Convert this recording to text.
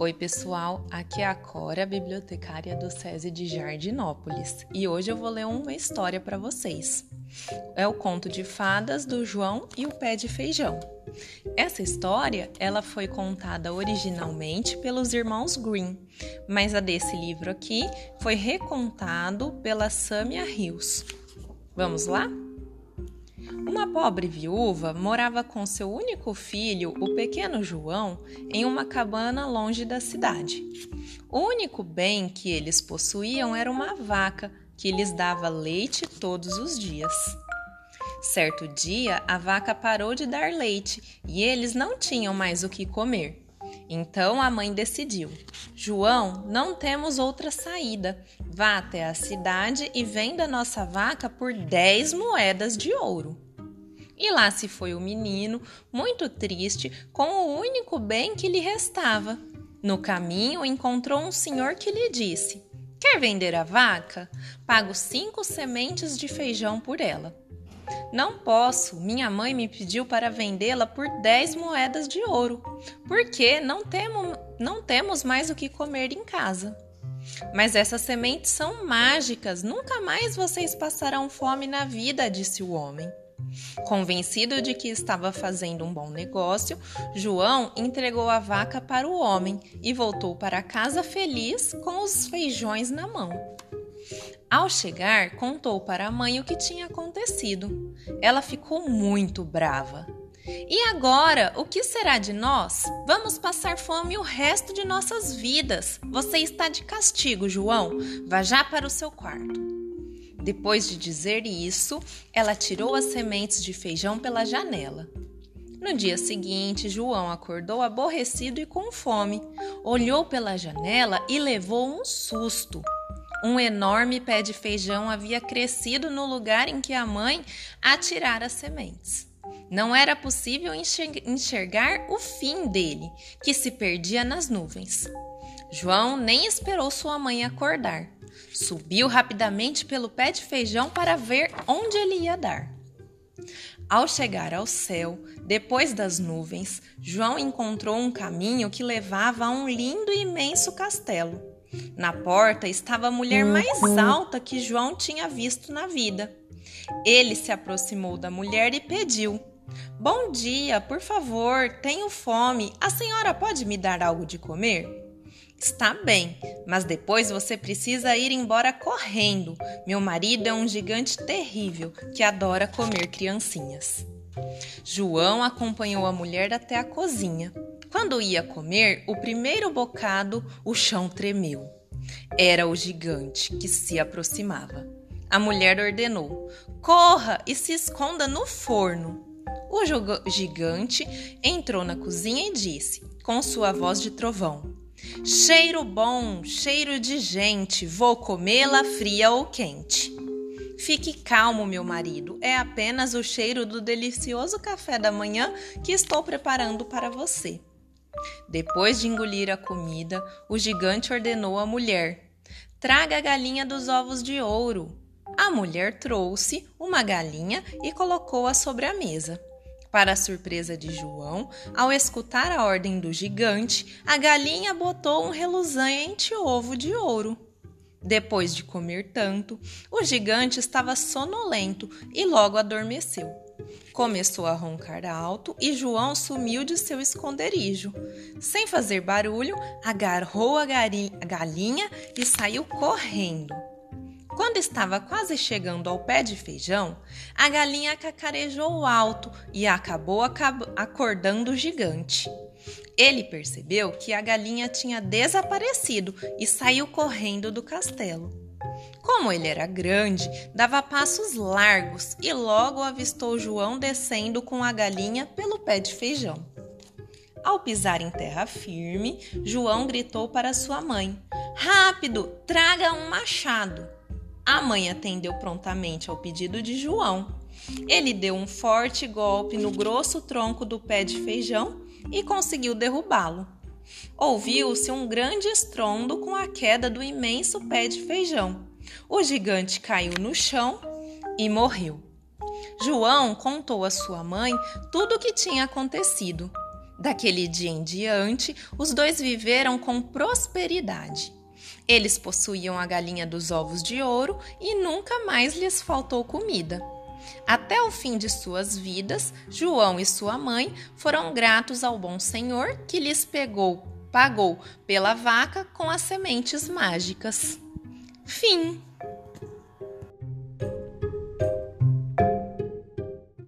Oi, pessoal. Aqui é a Cora, bibliotecária do SESI de Jardinópolis, e hoje eu vou ler uma história para vocês. É o conto de fadas do João e o pé de feijão. Essa história, ela foi contada originalmente pelos irmãos Green, mas a desse livro aqui foi recontado pela Samia Rios. Vamos lá? Uma pobre viúva morava com seu único filho, o pequeno João, em uma cabana longe da cidade. O único bem que eles possuíam era uma vaca que lhes dava leite todos os dias. Certo dia, a vaca parou de dar leite e eles não tinham mais o que comer. Então a mãe decidiu: João, não temos outra saída. Vá até a cidade e venda nossa vaca por 10 moedas de ouro. E lá se foi o menino, muito triste, com o único bem que lhe restava. No caminho encontrou um senhor que lhe disse: Quer vender a vaca? Pago cinco sementes de feijão por ela. Não posso, minha mãe me pediu para vendê-la por dez moedas de ouro, porque não, temo, não temos mais o que comer em casa. Mas essas sementes são mágicas, nunca mais vocês passarão fome na vida, disse o homem. Convencido de que estava fazendo um bom negócio, João entregou a vaca para o homem e voltou para casa feliz com os feijões na mão. Ao chegar, contou para a mãe o que tinha acontecido. Ela ficou muito brava. E agora, o que será de nós? Vamos passar fome o resto de nossas vidas. Você está de castigo, João. Vá já para o seu quarto. Depois de dizer isso, ela tirou as sementes de feijão pela janela. No dia seguinte, João acordou aborrecido e com fome. Olhou pela janela e levou um susto. Um enorme pé de feijão havia crescido no lugar em que a mãe atirara as sementes. Não era possível enxergar o fim dele, que se perdia nas nuvens. João nem esperou sua mãe acordar. Subiu rapidamente pelo pé de feijão para ver onde ele ia dar. Ao chegar ao céu, depois das nuvens, João encontrou um caminho que levava a um lindo e imenso castelo. Na porta estava a mulher mais alta que João tinha visto na vida. Ele se aproximou da mulher e pediu: Bom dia, por favor, tenho fome. A senhora pode me dar algo de comer? Está bem, mas depois você precisa ir embora correndo. Meu marido é um gigante terrível que adora comer criancinhas. João acompanhou a mulher até a cozinha. Quando ia comer o primeiro bocado, o chão tremeu. Era o gigante que se aproximava. A mulher ordenou: corra e se esconda no forno. O gigante entrou na cozinha e disse, com sua voz de trovão: Cheiro bom, cheiro de gente, vou comê-la fria ou quente. Fique calmo, meu marido, é apenas o cheiro do delicioso café da manhã que estou preparando para você. Depois de engolir a comida, o gigante ordenou à mulher: Traga a galinha dos ovos de ouro. A mulher trouxe uma galinha e colocou-a sobre a mesa. Para a surpresa de João, ao escutar a ordem do gigante, a galinha botou um reluzente ovo de ouro. Depois de comer tanto, o gigante estava sonolento e logo adormeceu. Começou a roncar alto e João sumiu de seu esconderijo. Sem fazer barulho, agarrou a galinha e saiu correndo. Quando estava quase chegando ao pé de feijão, a galinha cacarejou alto e acabou acordando o gigante. Ele percebeu que a galinha tinha desaparecido e saiu correndo do castelo. Como ele era grande, dava passos largos e logo avistou João descendo com a galinha pelo pé de feijão. Ao pisar em terra firme, João gritou para sua mãe: Rápido, traga um machado. A mãe atendeu prontamente ao pedido de João. Ele deu um forte golpe no grosso tronco do pé de feijão e conseguiu derrubá-lo. Ouviu-se um grande estrondo com a queda do imenso pé de feijão. O gigante caiu no chão e morreu. João contou à sua mãe tudo o que tinha acontecido. Daquele dia em diante, os dois viveram com prosperidade. Eles possuíam a galinha dos ovos de ouro e nunca mais lhes faltou comida. Até o fim de suas vidas, João e sua mãe foram gratos ao bom Senhor que lhes pegou, pagou pela vaca com as sementes mágicas. Fim.